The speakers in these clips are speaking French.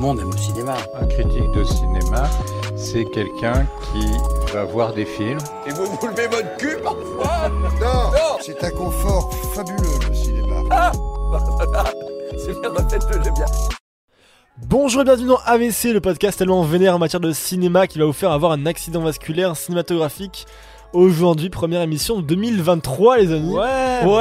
le monde aime le cinéma. Un critique de cinéma, c'est quelqu'un qui va voir des films. Et vous vous levez votre cul parfois Non, c'est un confort fabuleux le cinéma. Ah C'est bien, répète-le bien. Bonjour et bienvenue dans AVC, le podcast tellement vénère en matière de cinéma qui va vous faire avoir un accident vasculaire cinématographique. Aujourd'hui, première émission de 2023, les amis. Ouais, Ouais. bonne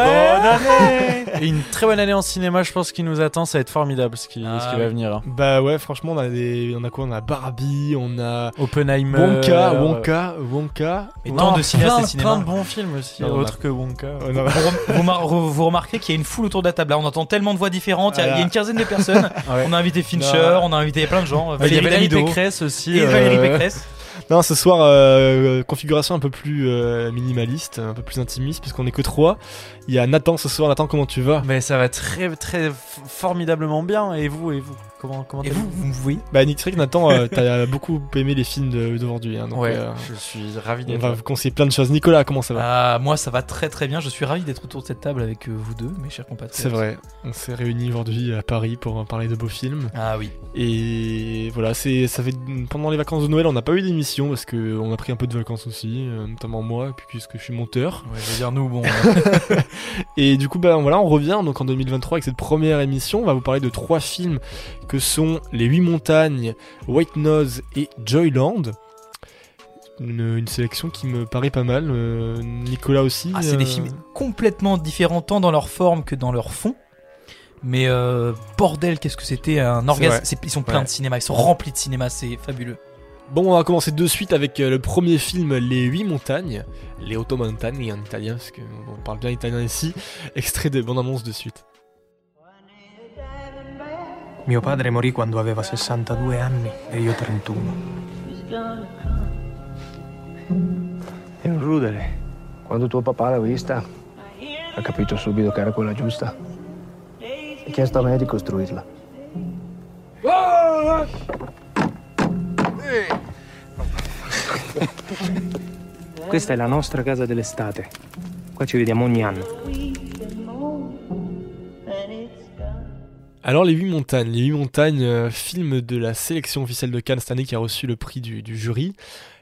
année Et une très bonne année en cinéma, je pense, qui nous attend, ça va être formidable ce qui, Ah ce qui oui. va venir. hein. Bah ouais, franchement, on a des, on a quoi? On a Barbie, on a Oppenheimer. Wonka, euh, Wonka, Wonka. Et tant de plein, cinéastes et plein cinéma. de bons films aussi, Non, on a- autres que Wonka. On a- Vous, rem- vous mar- vous- vous remarquez qu'il y a une foule autour de la table. Là, on entend tellement de voix différentes. Il y a, il y a une quinzaine de personnes. Ouais. On a invité Fincher, Non. on a invité plein de gens. Il y avait Pécresse aussi. et euh, Valérie Pécresse. Non, ce soir, euh, configuration un peu plus euh, minimaliste, un peu plus intimiste, puisqu'on est que trois. Il y a Nathan ce soir. Nathan, comment tu vas? Mais ça va très, très formidablement bien. Et vous, et vous Comment, comment Et vous, vous, oui. Bah, Nick, c'est vrai que Nathan, euh, t'as beaucoup aimé les films d'aujourd'hui. hein, Ouais, euh, je suis ravi on d'être va là. vous conseiller plein de choses. Nicolas, comment ça va? Ah, moi, ça va très très bien. Je suis ravi d'être autour de cette table avec vous deux, mes chers compatriotes. C'est vrai. On s'est réunis aujourd'hui à Paris pour parler de beaux films. Ah oui. Et voilà, c'est ça fait pendant les vacances de Noël, on n'a pas eu d'émission parce que on a pris un peu de vacances aussi, euh, notamment moi, puis puisque je suis monteur. Ouais, je veux dire, nous, bon. Et du coup, bah voilà, on revient donc en 2023 avec cette première émission. On va vous parler de trois films que sont Les Huit Montagnes, White Nose et Joyland. Une, une sélection qui me paraît pas mal. Euh, Nicolas aussi. Ah, c'est des euh, films complètement différents tant dans leur forme que dans leur fond. Mais euh, bordel, qu'est-ce que c'était un orgasme. Ils sont pleins Ouais. de cinéma, ils sont remplis de cinéma, c'est fabuleux. Bon, on va commencer de suite avec euh, le premier film, Les Huit Montagnes. Les Otto Montagne en italien, parce qu'on parle bien italien ici. Extrait de bande-annonce de suite. Mio padre morì quando aveva 62 anni e io 31. E non rudere. Quando tuo papà l'ha vista, ha capito subito che era quella giusta. E chiesto a me di costruirla. Questa è la nostra casa dell'estate. Qua ci vediamo ogni anno. Alors, Les Huit Montagnes. Les Huit Montagnes, euh, film de la sélection officielle de Cannes cette année qui a reçu le prix du, du jury.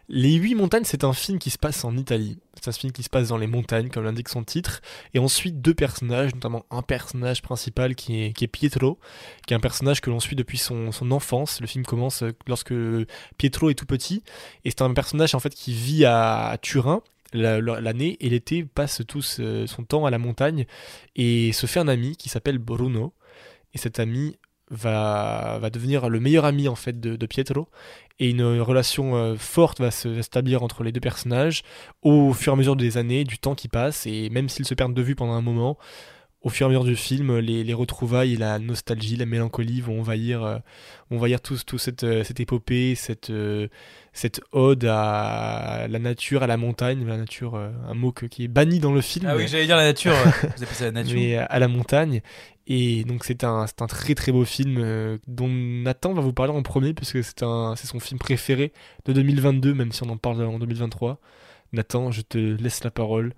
Les Huit Montagnes, c'est un film qui se passe en Italie. C'est un film qui se passe dans les montagnes, comme l'indique son titre. Et ensuite, deux personnages, notamment un personnage principal qui est, Pietro, qui est un personnage que l'on suit depuis son, enfance. Le film commence euh, lorsque Pietro est tout petit. Et c'est un personnage en fait qui vit à, Turin la- la- l'année et l'été passe tout ce- son temps à la montagne et se fait un ami qui s'appelle Bruno et cet ami va, devenir le meilleur ami en fait de, Pietro. Et une relation euh, forte va se- s'établir entre les deux personnages au fur et à mesure des années, du temps qui passe. Et même s'ils se perdent de vue pendant un moment, au fur et à mesure du film, les, les retrouvailles et la nostalgie, la mélancolie vont envahir, euh, vont envahir tout, tout cette, euh, cette épopée, cette, euh, cette ode à la nature, à la montagne, la nature, euh, un mot que- qui est banni dans le film. Ah mais- oui, j'allais dire la nature. Vous appelez ça la nature. mais à la montagne. Et donc c'est un, un très très beau film euh, dont Nathan va vous parler en premier puisque c'est son film préféré de 2022, même si on en parle en 2023. Nathan, je te laisse la parole.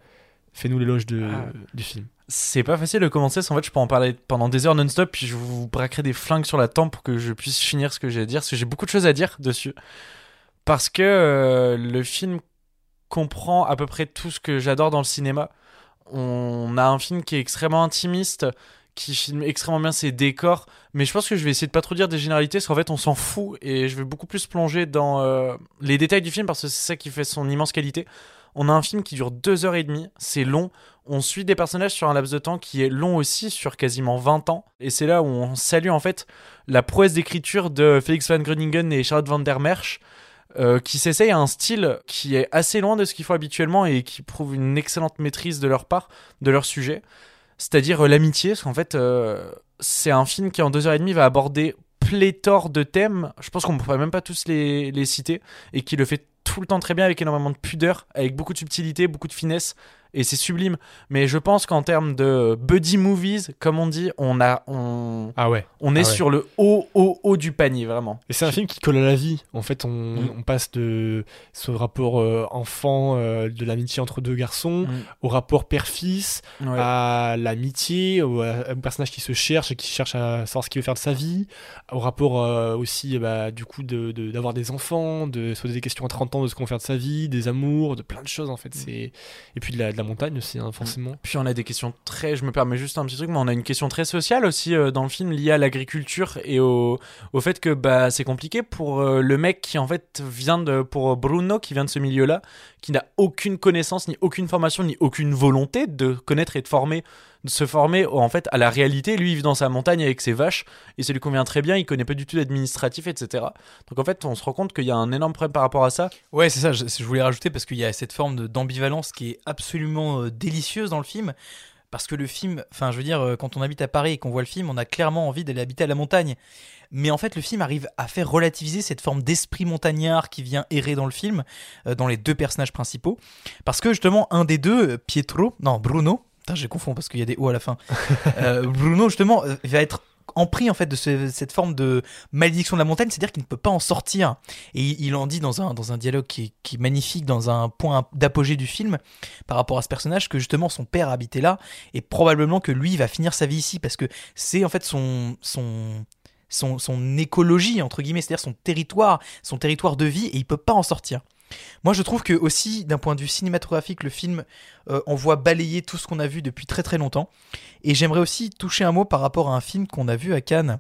Fais-nous l'éloge de, Ah. du film. C'est pas facile de commencer, qu'en fait, je peux en parler pendant des heures non-stop, puis je vous braquerai des flingues sur la tempe pour que je puisse finir ce que j'ai à dire, parce que j'ai beaucoup de choses à dire dessus. Parce que euh, le film comprend à peu près tout ce que j'adore dans le cinéma. On a un film qui est extrêmement intimiste, qui filme extrêmement bien ses décors, mais je pense que je vais essayer de pas trop dire des généralités, parce qu'en fait, on s'en fout, et je vais beaucoup plus plonger dans euh, les détails du film, parce que c'est ça qui fait son immense qualité. On a un film qui dure deux heures et demie, c'est long, on suit des personnages sur un laps de temps qui est long aussi, sur quasiment 20 ans. Et c'est là où on salue en fait la prouesse d'écriture de Felix van Groningen et Charlotte van der Merch, euh, qui s'essayent à un style qui est assez loin de ce qu'ils font habituellement et qui prouve une excellente maîtrise de leur part, de leur sujet. C'est-à-dire euh, l'amitié, parce qu'en fait, euh, c'est un film qui en deux heures et demie va aborder pléthore de thèmes, je pense qu'on ne pourrait même pas tous les, les citer, et qui le fait tout le temps très bien avec énormément de pudeur, avec beaucoup de subtilité, beaucoup de finesse, et c'est sublime. Mais je pense qu'en termes de buddy movies, comme on dit, on a on, Ah ouais. on est Ah ouais. sur le haut haut haut du panier vraiment. Et c'est un film qui colle à la vie. En fait, on, Mm. on passe de ce rapport euh, enfant, euh, de l'amitié entre deux garçons, Mm. au rapport père-fils, Ouais. à l'amitié, au, à personnage qui se cherche et qui cherche à savoir ce qu'il veut faire de sa vie, au rapport euh, aussi, eh bah, du coup, de- de- d'avoir des enfants, de se poser des questions à 30 ans de ce qu'on veut faire de sa vie, des amours, de plein de choses en fait. Mm. C'est Et puis de la, de la montagne aussi, forcément. Puis on a des questions très, je me permets juste un petit truc, mais on a une question très sociale aussi euh, dans le film liée à l'agriculture et au, au fait que bah, c'est compliqué pour euh, le mec qui en fait vient de, pour Bruno qui vient de ce milieu-là, qui n'a aucune connaissance, ni aucune formation, ni aucune volonté de connaître et de former, de se former en fait à la réalité. Lui, il vit dans sa montagne avec ses vaches et ça lui convient très bien. Il connaît pas du tout l'administratif, etc. Donc en fait, on se rend compte qu'il y a un énorme problème par rapport à ça. Ouais, c'est ça, je, je voulais rajouter parce qu'il y a cette forme d'ambivalence qui est absolument euh, délicieuse dans le film. Parce que le film, enfin, je veux dire, euh, quand on habite à Paris et qu'on voit le film, on a clairement envie d'aller habiter à la montagne. Mais en fait, le film arrive à faire relativiser cette forme d'esprit montagnard qui vient errer dans le film, euh, dans les deux personnages principaux. Parce que justement, un des deux, Pietro, non, Bruno, putain, je confonds parce qu'il y a des O à la fin. Euh, Bruno, justement, euh, va être empris en fait de ce- cette forme de malédiction de la montagne, c'est-à-dire qu'il ne peut pas en sortir. Et il, en dit dans un, dans un dialogue qui est, qui magnifique, dans un point d'apogée du film, par rapport à ce personnage, que justement son père habitait là, et probablement que lui va finir sa vie ici, parce que c'est en fait son, son, son, son écologie, entre guillemets, c'est-à-dire son territoire, son territoire de vie, et il peut pas en sortir. Moi, je trouve que aussi, d'un point de vue cinématographique, le film euh, envoie balayer tout ce qu'on a vu depuis très très longtemps. Et j'aimerais aussi toucher un mot par rapport à un film qu'on a vu à Cannes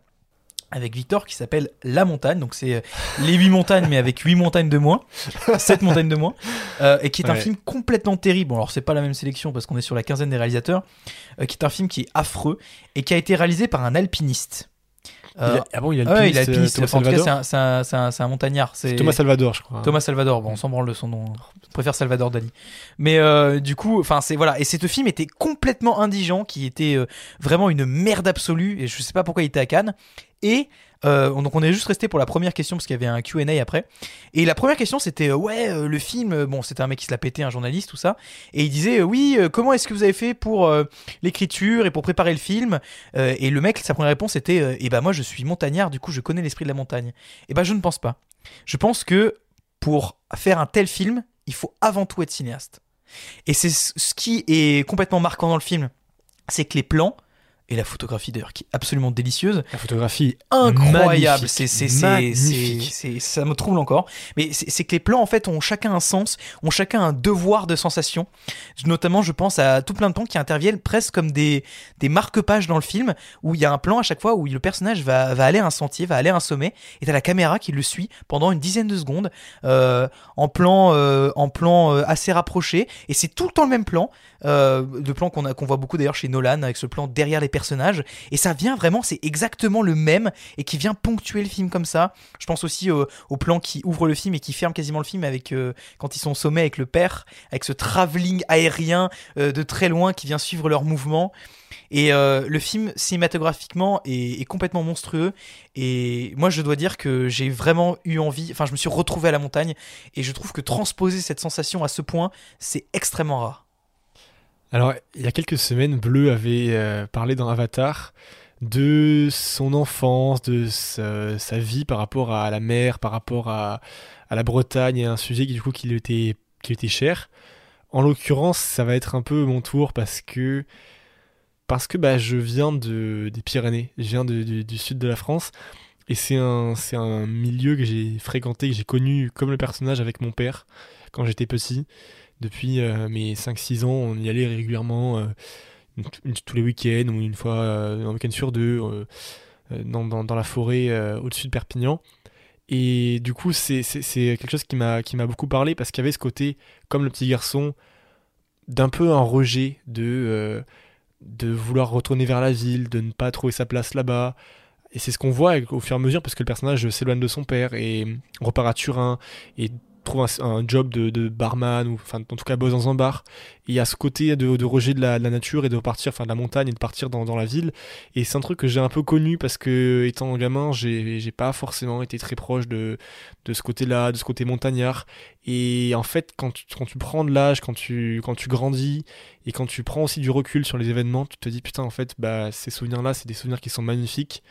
avec Victor qui s'appelle La Montagne. Donc c'est euh, les huit montagnes, mais avec huit montagnes de moins, sept montagnes de moins, euh, et qui est un film complètement terrible. Bon, alors c'est pas la même sélection parce qu'on est sur la quinzaine des réalisateurs, euh, qui est un film qui est affreux et qui a été réalisé par un alpiniste. Euh, Il a- ah bon, il a ah ouais, il est alpiniste, euh, alpiniste. Thomas Enfin, en tout cas, Salvador. c'est un, un- un- montagnard. C'est Thomas Salvador, je crois. Thomas Salvador, bon, on s'en branle de son nom. Je préfère Salvador Dali. Mais euh, du coup, enfin c'est voilà. Et ce film était complètement indigent, qui était euh, vraiment une merde absolue. Et je sais pas pourquoi il était à Cannes. Et euh, donc on est juste resté pour la première question parce qu'il y avait un Q&A après. Et la première question c'était euh, ouais euh, le film. Bon c'était un mec qui se l'a pété, un journaliste tout ça. Et il disait oui comment est-ce que vous avez fait pour l'écriture et pour préparer le film? Et le mec sa première réponse était eh ben moi je suis montagnard du coup je connais l'esprit de la montagne. Et ben je ne pense pas. Je pense que pour faire un tel film, il faut avant tout être cinéaste. Et c'est ce ce qui est complètement marquant dans le film, c'est que les plans et la photographie d'ailleurs qui est absolument délicieuse, La photographie incroyable, c'est ça me trouble encore. Mais c'est que les plans en fait ont chacun un sens, ont chacun un devoir de sensation. Notamment, je pense à tout plein de plans qui interviennent presque comme des des marque-pages dans le film où il y a un plan à chaque fois où le personnage va va aller à un sentier, va aller à un sommet et t'as la caméra qui le suit pendant une dizaine de secondes euh, en plan euh, en plan euh, assez rapproché. Et c'est tout le temps le même plan de plan qu'on a qu'on voit beaucoup d'ailleurs chez Nolan avec ce plan derrière les personnages et ça vient vraiment c'est exactement le même et qui vient ponctuer le film comme ça. Je pense aussi au, plan qui ouvre le film et qui ferme quasiment le film avec euh, quand ils sont au sommet avec le père avec ce travelling aérien euh, de très loin qui vient suivre leurs mouvements. Et euh, le film cinématographiquement est, est complètement monstrueux. Et moi je dois dire que j'ai vraiment eu envie enfin je me suis retrouvé à la montagne. Et je trouve que transposer cette sensation à ce point c'est extrêmement rare Alors, il y a quelques semaines, Bleu avait euh, parlé dans Avatar de son enfance, de sa, vie par rapport à la mer, par rapport à, la Bretagne, et un sujet qui du coup lui était, cher. En l'occurrence, ça va être un peu mon tour parce que bah, je viens de, des Pyrénées, je viens du sud de la France, et c'est un, c'est un milieu que j'ai fréquenté, que j'ai connu comme le personnage avec mon père quand j'étais petit. Depuis euh, mes 5-6 ans, on y allait régulièrement, euh, tous les week-ends ou une fois, euh, un week-end sur deux, dans, dans- la forêt au-dessus de Perpignan. Et du coup, c'est quelque chose qui m'a beaucoup parlé parce qu'il y avait ce côté, comme le petit garçon, d'un peu un rejet de, de vouloir retourner vers la ville, de ne pas trouver sa place là-bas. Et c'est ce qu'on voit au fur et à mesure parce que le personnage s'éloigne de son père et repart à Turin et trouve un, job de, barman ou enfin en tout cas bosse dans un bar. Et il y a ce côté de, de rejet de la, nature et de partir enfin de la montagne et de partir dans, dans la ville. Et c'est un truc que j'ai un peu connu parce que étant gamin j'ai pas forcément été très proche de de ce côté là de ce côté montagnard. Et en fait quand tu, quand tu prends de l'âge quand tu quand tu grandis et quand tu prends aussi du recul sur les événements tu te dis putain en fait bah ces souvenirs là c'est des souvenirs qui sont magnifiques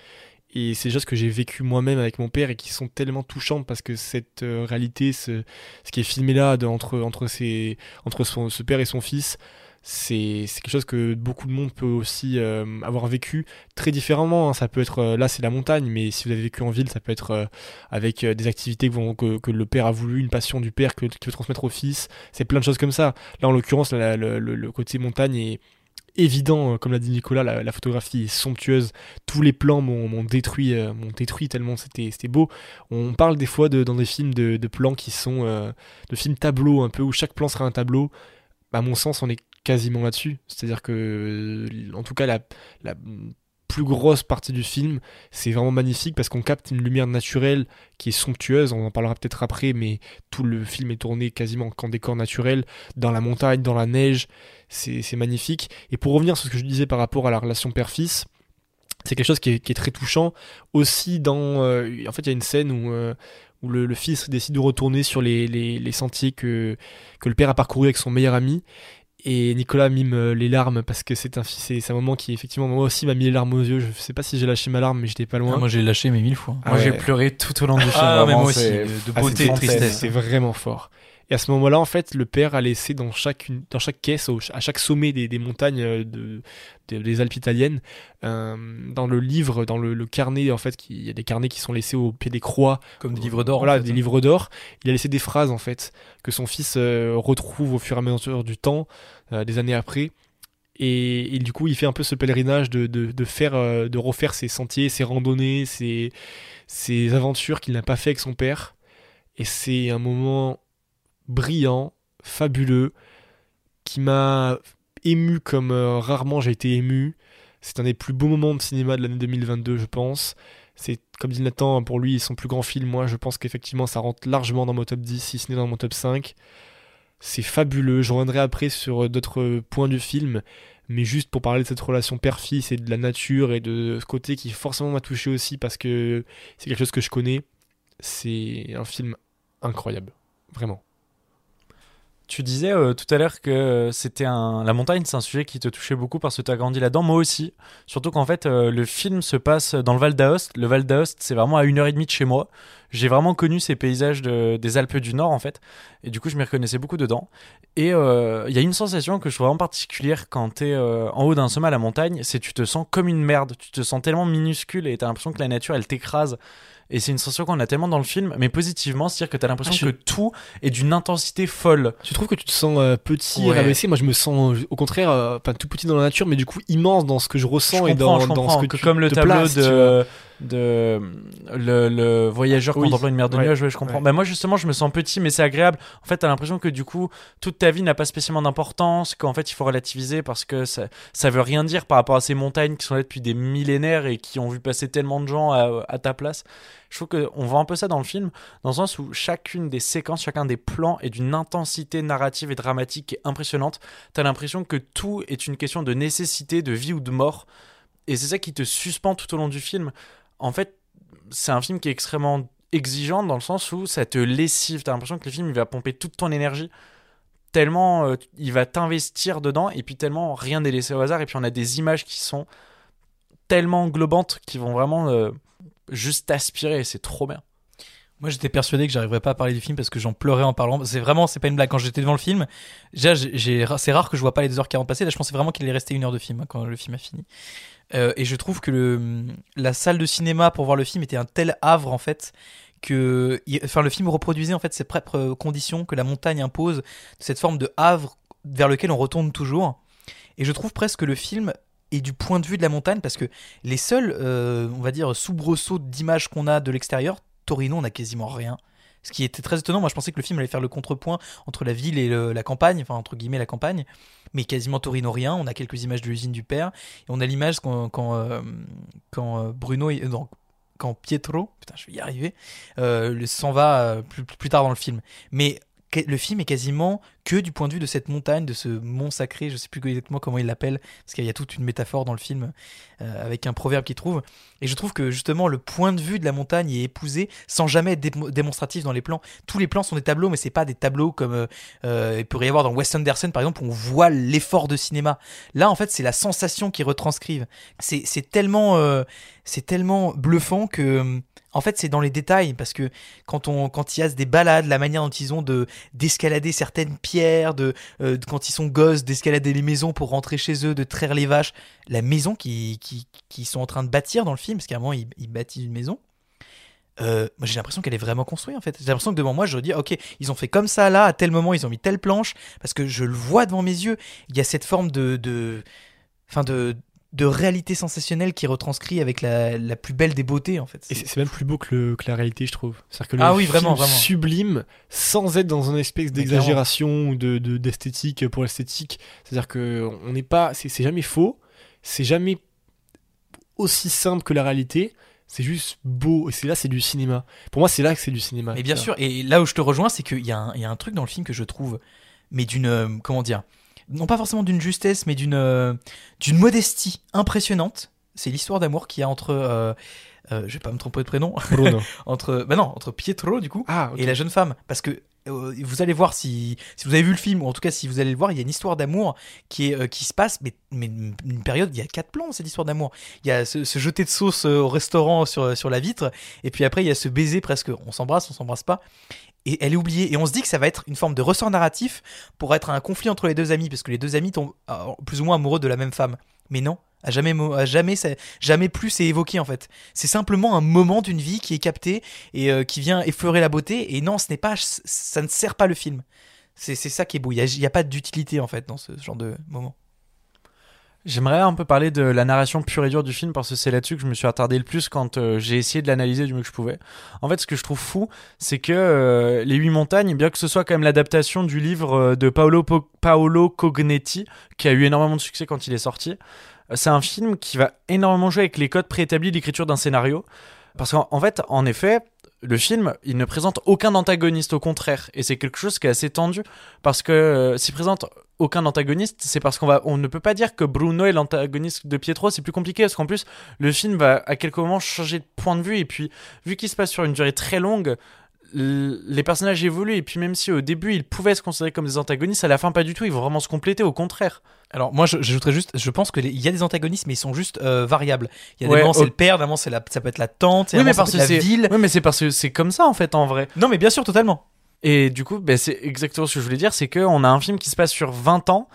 et c'est choses que j'ai vécu moi-même avec mon père et qui sont tellement touchantes parce que cette euh, réalité, ce, ce qui est filmé là entre, entre, ses, entre ce père et son fils, c'est quelque chose que beaucoup de monde peut aussi euh, avoir vécu très différemment. hein. Ça peut être, euh, là c'est la montagne, mais si vous avez vécu en ville, ça peut être avec des activités que, que, que le père a voulu, une passion du père que, qui veut transmettre au fils. C'est plein de choses comme ça. Là en l'occurrence, le- le côté montagne est évident, euh, comme l'a dit Nicolas, la, photographie est somptueuse tous les plans m'ont détruit, euh, détruit tellement c'était beau. On parle des fois dans des films de, plans qui sont euh, de films tableaux un peu où chaque plan sera un tableau. À mon sens, on est quasiment là-dessus. C'est-à-dire que, en tout cas, la plus grosse partie du film, c'est vraiment magnifique parce qu'on capte une lumière naturelle qui est somptueuse. On en parlera peut-être après, mais tout le film est tourné quasiment qu'en décor naturel, dans la montagne, dans la neige. C'est magnifique. Et pour revenir sur ce que je disais par rapport à la relation père-fils, c'est quelque chose qui est, très touchant. Aussi, dans, euh, en fait, il y a une scène où, euh, où le, le fils décide de retourner sur les, les, les sentiers que, que le père a parcouru avec son meilleur ami. Et Nicolas mime euh, les larmes parce que c'est un, c'est un moment qui, effectivement, moi aussi m'a mis les larmes aux yeux. Je sais pas si j'ai lâché ma larme, mais j'étais pas loin. Ah, moi j'ai lâché mais mille fois. Ah Moi, j'ai pleuré tout au long du film. Ah, mais moi aussi, euh, de Ah, beauté et de tristesse. C'est vraiment fort. Et à ce moment-là, en fait, le père a laissé dans chaque, une- dans chaque caisse, au- à chaque sommet des, des montagnes euh, de, de- des Alpes italiennes, euh, dans le livre, dans le, le carnet, en fait, il y a des carnets qui sont laissés au pied des croix, Comme des livres d'or. en voilà, fait, des hein. livres d'or. Il a laissé des phrases, en fait, que son fils euh, retrouve au fur et à mesure du temps, euh, des années après. Et, et du coup, il fait un peu ce pèlerinage de, de, de faire, de refaire ses sentiers, ses randonnées, ses, ses aventures qu'il n'a pas fait avec son père. Et c'est un moment brillant, fabuleux, qui m'a ému comme euh, rarement j'ai été ému. C'est un des plus beaux moments de cinéma de l'année 2022, je pense. C'est, comme dit Nathan, pour lui, son plus grand film. Moi, je pense qu'effectivement, ça rentre largement dans mon top 10, si ce n'est dans mon top 5. C'est fabuleux. Je reviendrai après sur euh, d'autres points du film. Mais juste pour parler de cette relation père-fils et de la nature et de ce côté qui forcément m'a touché aussi parce que c'est quelque chose que je connais. C'est un film incroyable. Vraiment. Tu disais euh, tout à l'heure que c'était la montagne, c'est un sujet qui te touchait beaucoup parce que tu as grandi là-dedans. Moi aussi. Surtout qu'en fait, euh, le film se passe dans le Val d'Aoste. Le Val d'Aoste, c'est vraiment à une heure et demie de chez moi. J'ai vraiment connu ces paysages de- des Alpes du Nord en fait, et du coup, je m'y reconnaissais beaucoup dedans. Et euh, il y a une sensation que je trouve vraiment particulière quand t'es euh, en haut d'un sommet à la montagne, c'est tu te sens comme une merde. Tu te sens tellement minuscule et t'as l'impression que la nature elle t'écrase. Et c'est une sensation qu'on a tellement dans le film, mais positivement, c'est-à-dire que t'as l'impression Ah, je- que tout est d'une intensité folle. Tu trouves que tu te sens euh, petit, Ouais. rabaissé? Moi, je me sens euh, au contraire, euh, pas tout petit dans la nature, mais du coup immense dans ce que je ressens je et dans, ce que, que tu comme le tableau de, de le, le voyageur Oui. contemplant une mer de Ouais. nuages, ouais, je comprends. Ouais. Bah, moi justement, je me sens petit, mais c'est agréable. En fait, t'as l'impression que du coup, toute ta vie n'a pas spécialement d'importance, qu'en fait, il faut relativiser parce que ça, ça veut rien dire par rapport à ces montagnes qui sont là depuis des millénaires et qui ont vu passer tellement de gens à, à ta place. Je trouve qu'on voit un peu ça dans le film, dans le sens où chacune des séquences, chacun des plans est d'une intensité narrative et dramatique impressionnante. T'as l'impression que tout est une question de nécessité, de vie ou de mort. Et c'est ça qui te suspend tout au long du film. En fait, c'est un film qui est extrêmement exigeant dans le sens où ça te lessive. T'as l'impression que le film il va pomper toute ton énergie tellement euh, il va t'investir dedans et puis tellement rien n'est laissé au hasard et puis on a des images qui sont tellement englobantes qui vont vraiment euh, juste t'aspirer et c'est trop bien. Moi, j'étais persuadé que j'arriverais pas à parler du film parce que j'en pleurais en parlant. C'est vraiment, c'est pas une blague. Quand j'étais devant le film, déjà, c'est rare que je vois pas les 2h40 passer. Là, je pensais vraiment qu'il allait rester une heure de film hein, quand le film a fini. Euh, et je trouve que la salle de cinéma pour voir le film était un tel havre en fait que, enfin, le film reproduisait en fait ces propres conditions que la montagne impose, cette forme de havre vers lequel on retourne toujours. Et je trouve presque que le film est du point de vue de la montagne parce que les seuls, euh, on va dire, soubresauts d'images qu'on a de l'extérieur, Torino, on a quasiment rien. Ce qui était très étonnant. Moi, je pensais que le film allait faire le contrepoint entre la ville et la campagne, enfin, entre guillemets, la campagne. Mais quasiment Torino, rien. On a quelques images de l'usine du père. Et on a l'image quand, quand, euh, euh, Bruno. est- non, quand Pietro, putain, je vais y arriver, s'en va plus, plus tard dans le film. Mais le film est quasiment que du point de vue de cette montagne, de ce mont sacré, je sais plus exactement comment il l'appelle, parce qu'il y a toute une métaphore dans le film euh, avec un proverbe qu'il trouve. Et je trouve que justement le point de vue de la montagne est épousé sans jamais être dé- démonstratif dans les plans. Tous les plans sont des tableaux, mais c'est pas des tableaux comme euh, euh, il pourrait y avoir dans Wes Anderson par exemple, où on voit l'effort de cinéma. Là, en fait, c'est la sensation qu'ils retranscrivent. C'est tellement, euh, c'est tellement bluffant que, euh, en fait, c'est dans les détails parce que quand on, quand il y a des balades, la manière dont ils ont de d'escalader certaines pierres, de, euh, de- quand ils sont gosses, d'escalader les maisons pour rentrer chez eux, de traire les vaches, la maison qui, qui, qui sont en train de bâtir dans le film, parce qu'à un moment ils, bâtissent une maison. Euh, moi j'ai l'impression qu'elle est vraiment construite en fait. J'ai l'impression que devant moi je dis ok ils ont fait comme ça là à tel moment ils ont mis telle planche parce que je le vois devant mes yeux. Il y a cette forme de de enfin de de réalité sensationnelle qui retranscrit avec la, la plus belle des beautés en fait. Et c'est même plus beau que, le- que la réalité, je trouve. C'est-à-dire que le Ah oui, film vraiment, vraiment. sublime sans être dans une espèce d'exagération ou de de- d'esthétique pour l'esthétique. C'est-à-dire que on n'est pas, c'est c'est jamais faux, c'est jamais aussi simple que la réalité. C'est juste beau et c'est là, c'est du cinéma. Pour moi, c'est là que c'est du cinéma. Mais bien sûr, et là où je te rejoins, c'est qu'il y, a un- il y a un truc dans le film que je trouve, mais d'une. euh, comment dire Non pas forcément d'une justesse, mais d'une euh, d'une modestie impressionnante. C'est l'histoire d'amour qu'il y a entre. euh, euh, je vais pas me tromper de prénom. Bruno. entre. Bah non, entre Pietro, du coup, Ah, et la jeune femme. Parce que. euh, vous allez voir si, si vous avez vu le film, ou en tout cas si vous allez le voir, il y a une histoire d'amour qui, est, euh, qui se passe, mais, mais une période, il y a quatre plans cette histoire d'amour. Il y a ce, ce jeter de sauce au restaurant sur, sur la vitre, et puis après il y a ce baiser presque, on s'embrasse, on s'embrasse pas, et elle est oubliée. Et on se dit que ça va être une forme de ressort narratif pour être un conflit entre les deux amis, parce que les deux amis tombent euh, plus ou moins amoureux de la même femme. Mais non, à jamais, à jamais, jamais plus c'est évoqué en fait. C'est simplement un moment d'une vie qui est capté et euh, qui vient effleurer la beauté. Et non, ce n'est pas, ça ne sert pas le film. C'est ça qui est beau. Il n'y a pas d'utilité en fait dans ce genre de moment. J'aimerais un peu parler de la narration pure et dure du film parce que c'est là-dessus que je me suis attardé le plus quand euh, j'ai essayé de l'analyser du mieux que je pouvais. En fait, ce que je trouve fou, c'est que euh, Les Huit Montagnes, bien que ce soit quand même l'adaptation du livre euh, de Paolo, Paolo Cognetti, qui a eu énormément de succès quand il est sorti, c'est un film qui va énormément jouer avec les codes préétablis d'écriture d'un scénario. Parce qu'en en fait, en effet, le film, il ne présente aucun antagoniste, au contraire. Et c'est quelque chose qui est assez tendu, parce que s'il présente aucun antagoniste, c'est parce qu'on va, on ne peut pas dire que Bruno est l'antagoniste de Pietro, c'est plus compliqué, parce qu'en plus, le film va à quelques moments changer de point de vue, et puis, vu qu'il se passe sur une durée très longue, les personnages évoluent, et puis même si au début ils pouvaient se considérer comme des antagonistes, à la fin pas du tout, ils vont vraiment se compléter, au contraire. Alors moi, j'ajouterais juste, je pense qu'il y a des antagonistes, mais ils sont juste euh, variables. Il y a des moments c'est le père, des moments c'est la, ça peut être la tante, Oui, mais ça parce peut que être la ville. Oui, mais c'est parce que c'est comme ça, en fait, en vrai. Non, mais bien sûr, totalement. Et du coup, ben, c'est exactement ce que je voulais dire, c'est qu'on a un film qui se passe sur 20 ans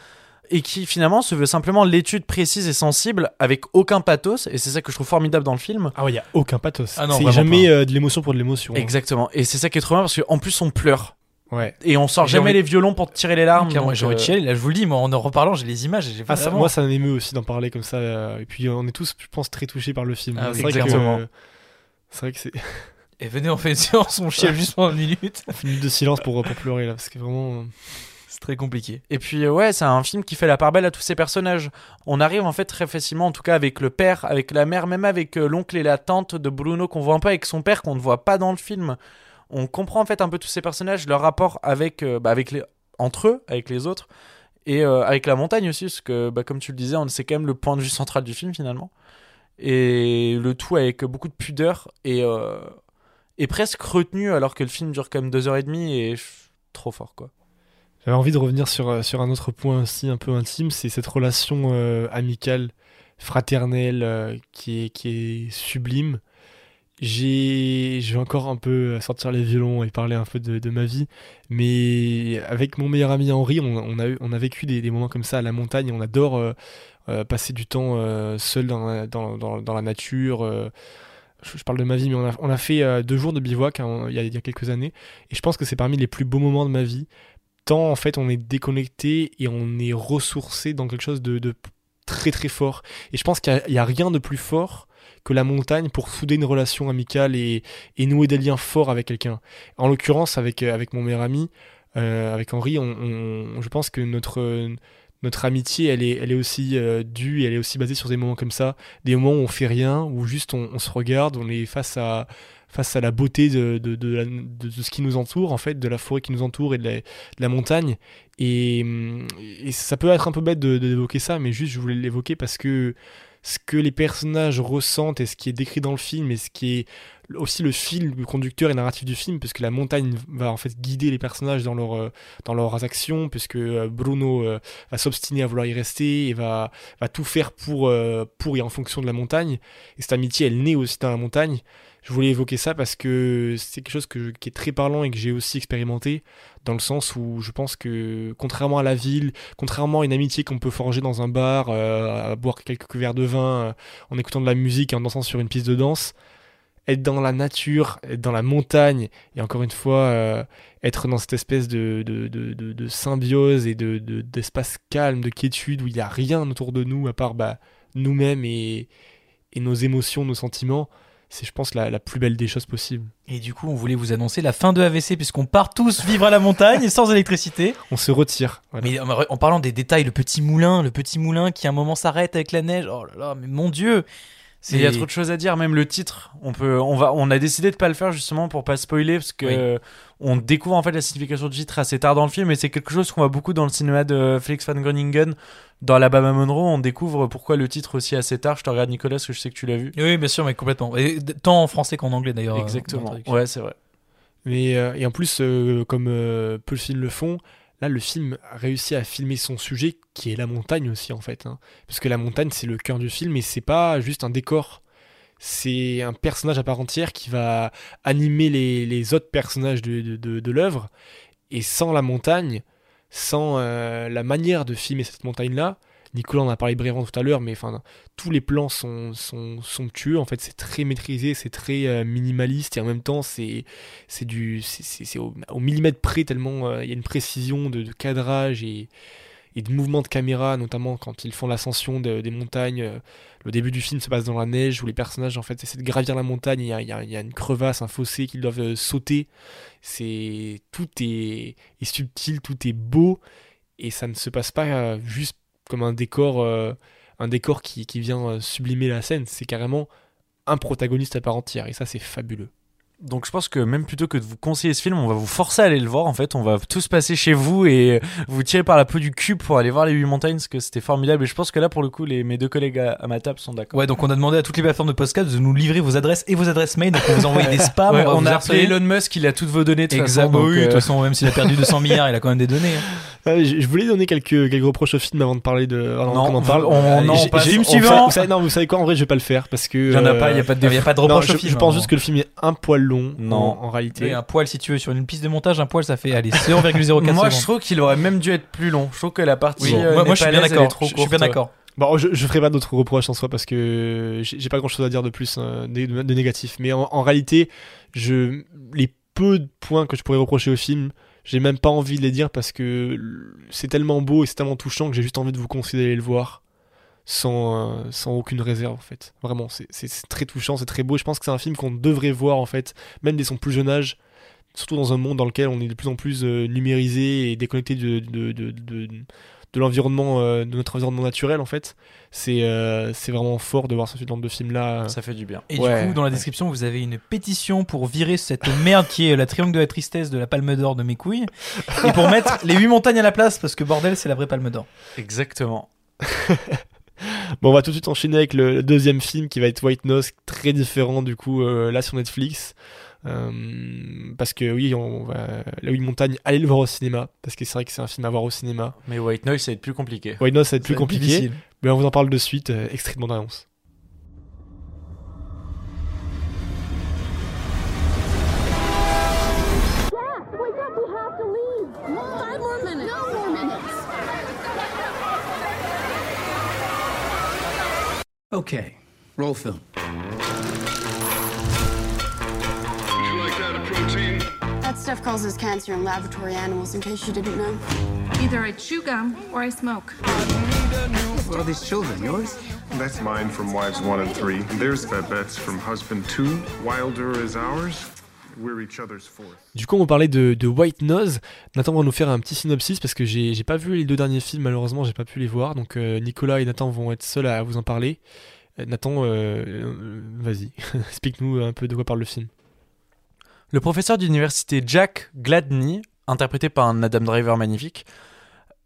et qui finalement se veut simplement l'étude précise et sensible avec aucun pathos, et c'est ça que je trouve formidable dans le film. Ah ouais, il y a aucun pathos. Ah non, c'est jamais euh, de l'émotion pour de l'émotion. hein. Exactement, et c'est ça qui est trop bien parce qu'en plus on pleure. Ouais. Et on sort jamais envie- les violons pour tirer les larmes. Envie de euh. Là, je vous le dis, moi, en en reparlant, j'ai les images. et J'ai Ah, ça- vraiment- moi, ça m'émeut aussi d'en parler comme ça. euh, et puis, on est tous, je pense, très touchés par le film. Ah c'est oui, euh, c'est vrai que c'est Et venez, on fait une séance, on chiale juste pendant une minute. une minute de silence pour, pour pleurer là, parce que vraiment. euh, C'est très compliqué. Et puis euh, ouais, c'est un film qui fait la part belle à tous ces personnages. On arrive en fait très facilement, en tout cas avec le père, avec la mère, même avec euh, l'oncle et la tante de Bruno qu'on voit un peu avec son père qu'on ne voit pas dans le film. On comprend en fait un peu tous ces personnages, leur rapport avec, euh, bah, avec les, entre eux, avec les autres, et euh, avec la montagne aussi, parce que bah, comme tu le disais, on- c'est quand même le point de vue central du film finalement. Et le tout avec beaucoup de pudeur et, euh, et presque retenu alors que le film dure même deux heures et demie et trop fort quoi. J'avais envie de revenir sur, euh, sur un autre point aussi un peu intime, c'est cette relation euh, amicale, fraternelle, euh, qui, est, qui est sublime. J'ai, je encore un peu sortir les violons et parler un peu de, de ma vie, mais avec mon meilleur ami Henri, on, on a, on a vécu des, moments comme ça à la montagne, on adore passer du temps seul dans, dans, dans la nature. Euh, je, parle de ma vie, mais on a, fait euh, deux jours de bivouac hein, il y, a, quelques années, et je pense que c'est parmi les plus beaux moments de ma vie tant en fait on est déconnecté et on est ressourcé dans quelque chose de, très très fort. Et je pense qu'il n'y a, rien de plus fort que la montagne pour souder une relation amicale et, nouer des liens forts avec quelqu'un. En l'occurrence avec, avec mon meilleur ami, euh, avec Henri, je pense que notre, notre amitié, elle est, elle est aussi euh, due, elle est aussi basée sur des moments comme ça, des moments où on fait rien, où juste on, se regarde, on est face à, face à la beauté de, de, de, ce qui nous entoure, en fait, de la forêt qui nous entoure et de la, montagne. Et, et ça peut être un peu bête d'évoquer ça, mais juste je voulais l'évoquer parce que ce que les personnages ressentent et ce qui est décrit dans le film et ce qui est aussi le fil le conducteur et narratif du film puisque la montagne va en fait guider les personnages dans, leur, euh, dans leurs actions puisque euh, Bruno euh, va s'obstiner à vouloir y rester et va, va tout faire pour, euh, pour et en fonction de la montagne. Et cette amitié elle naît aussi dans la montagne. Je voulais évoquer ça parce que c'est quelque chose qui est très parlant et que j'ai aussi expérimenté dans le sens où je pense que contrairement à la ville contrairement à une amitié qu'on peut forger dans un bar à boire quelques verres de vin en écoutant de la musique et en dansant sur une piste de danse être dans la nature, être dans la montagne, et encore une fois, euh, être dans cette espèce de, de, de, de- de symbiose et de, de- d'espace calme, de quiétude, où il n'y a rien autour de nous à part bah, nous-mêmes et, et nos émotions, nos sentiments, c'est, je pense, la, la plus belle des choses possibles. Et du coup, on voulait vous annoncer la fin de AVC puisqu'on part tous vivre à la montagne sans électricité. On se retire. voilà. Mais en en parlant des détails, le petit moulin, le petit moulin qui à un moment s'arrête avec la neige. Oh là là, mais mon dieu. Il y a trop de choses à dire, même le titre. On peut, on va, on a décidé de pas le faire justement pour pas spoiler parce que Oui. on découvre en fait la signification du titre assez tard dans le film et c'est quelque chose qu'on voit beaucoup dans le cinéma de Felix van Groningen. Dans Alabama Monroe, on découvre pourquoi le titre aussi assez tard. Je te regarde Nicolas, parce que je sais que tu l'as vu. Oui, bien sûr, mais complètement. Et tant en français qu'en anglais d'ailleurs. euh, la Exactement. Ouais, c'est vrai. Mais, euh, et en plus, euh, comme euh, peu de films le font, là, le film a réussi à filmer son sujet, qui est la montagne aussi, en fait. hein. Parce que la montagne, c'est le cœur du film, et c'est pas juste un décor. C'est un personnage à part entière qui va animer les, autres personnages de- de l'œuvre. Et sans la montagne, sans euh, la manière de filmer cette montagne-là, Nicolas en a parlé brièvement tout à l'heure, mais enfin, tous les plans sont, sont somptueux. En fait, c'est très maîtrisé, c'est très euh, minimaliste, et en même temps, c'est c'est du c'est- au, millimètre près tellement euh, il y a une précision de, cadrage et, et de mouvement de caméra notamment quand ils font l'ascension de- des montagnes euh, le début du film se passe dans la neige où les personnages en fait essaient de gravir la montagne il y a, y a- une crevasse un fossé qu'ils doivent sauter c'est tout est, est subtil tout est beau et ça ne se passe pas juste comme un décor euh, un décor qui, qui vient euh, sublimer la scène. C'est carrément un protagoniste à part entière. Et ça c'est fabuleux Donc je pense que même plutôt que de vous conseiller ce film, on va vous forcer à aller le voir. En fait, on va tous passer chez vous et vous tirer par la peau du cul pour aller voir les 8 montagnes, parce que c'était formidable. Et je pense que là, pour le coup, les, mes deux collègues à, à ma table sont d'accord. Ouais, donc on a demandé à toutes les plateformes de podcast de nous livrer vos adresses et vos adresses mail. Donc on vous envoie des spams. Ouais, on on a appelé Elon Musk, il a toutes vos données de toute façon. Exactement. donc, Oui, de euh, toute façon, même s'il a perdu 200 milliards, il a quand même des données. hein. Ah, je, je voulais donner quelques, quelques reproches au film avant de parler de. avant Non, qu'on en parle. on- Euh, non, j'ai- pas- j'ai- film on- suivant. Vous savez, non, vous savez quoi En vrai, je vais pas le faire parce que. Il y en a pas, il y a euh, pas de a pas de non, reproche je, au film. je pense hein. juste que le film est un poil long. Non. En, en réalité. Un poil, si tu veux, sur une piste de montage, un poil, ça fait allez, 0,04 Moi, je trouve qu'il aurait même dû être plus long. Je trouve que la partie. Oui. euh, moi, moi, je suis bien d'accord. trop Je je suis bien courte. d'accord. Bon, je, je ferai pas d'autres reproches en soi parce que j'ai j'ai pas grand chose à dire de plus hein, de, de négatif. Mais en, en réalité, je, les peu de points que je pourrais reprocher au film, j'ai même pas envie de les dire parce que c'est tellement beau et c'est tellement touchant que j'ai juste envie de vous conseiller d'aller le voir sans, euh, sans aucune réserve en fait. Vraiment, c'est- très touchant, c'est très beau. Je pense que c'est un film qu'on devrait voir en fait, même dès son plus jeune âge. Surtout dans un monde dans lequel on est de plus en plus euh, numérisé et déconnecté de, de, de, de, de l'environnement, euh, de notre environnement naturel en fait. C'est euh, c'est vraiment fort de voir ce genre de film là. Ça fait du bien. Et Ouais, du coup, dans la ouais. description, vous avez une pétition pour virer cette merde qui est la triangle de la tristesse de la palme d'or de mes couilles et pour mettre les 8 montagnes à la place parce que bordel, c'est la vraie palme d'or. Exactement. Bon, on va tout de suite enchaîner avec le deuxième film qui va être White Nose, très différent du coup euh, là sur Netflix. Euh, parce que oui, on va, la Huit Montagne, allez le voir au cinéma, parce que c'est vrai que c'est un film à voir au cinéma. Mais White Noise, ça va être plus compliqué. White Nose, ça va être plus Ça compliqué, difficile. mais on vous en parle de suite, euh, extrait Okay, roll film. That stuff causes cancer in laboratory animals, in case you didn't know. Either I chew gum or I smoke. What are these children? Yours? That's mine from wives one and three. There's Babette's from husband two. Wilder is ours. We're each other's fourth. Du coup, on parlait de, de White Nose. Nathan va nous faire un petit synopsis parce que j'ai j'ai pas vu les deux derniers films, malheureusement, j'ai pas pu les voir. Donc, euh, Nicolas et Nathan vont être seuls à vous en parler. Euh, Nathan, euh, euh, vas-y, explique-nous un peu de quoi parle le film. Le professeur d'université Jack Gladney, interprété par un Adam Driver magnifique,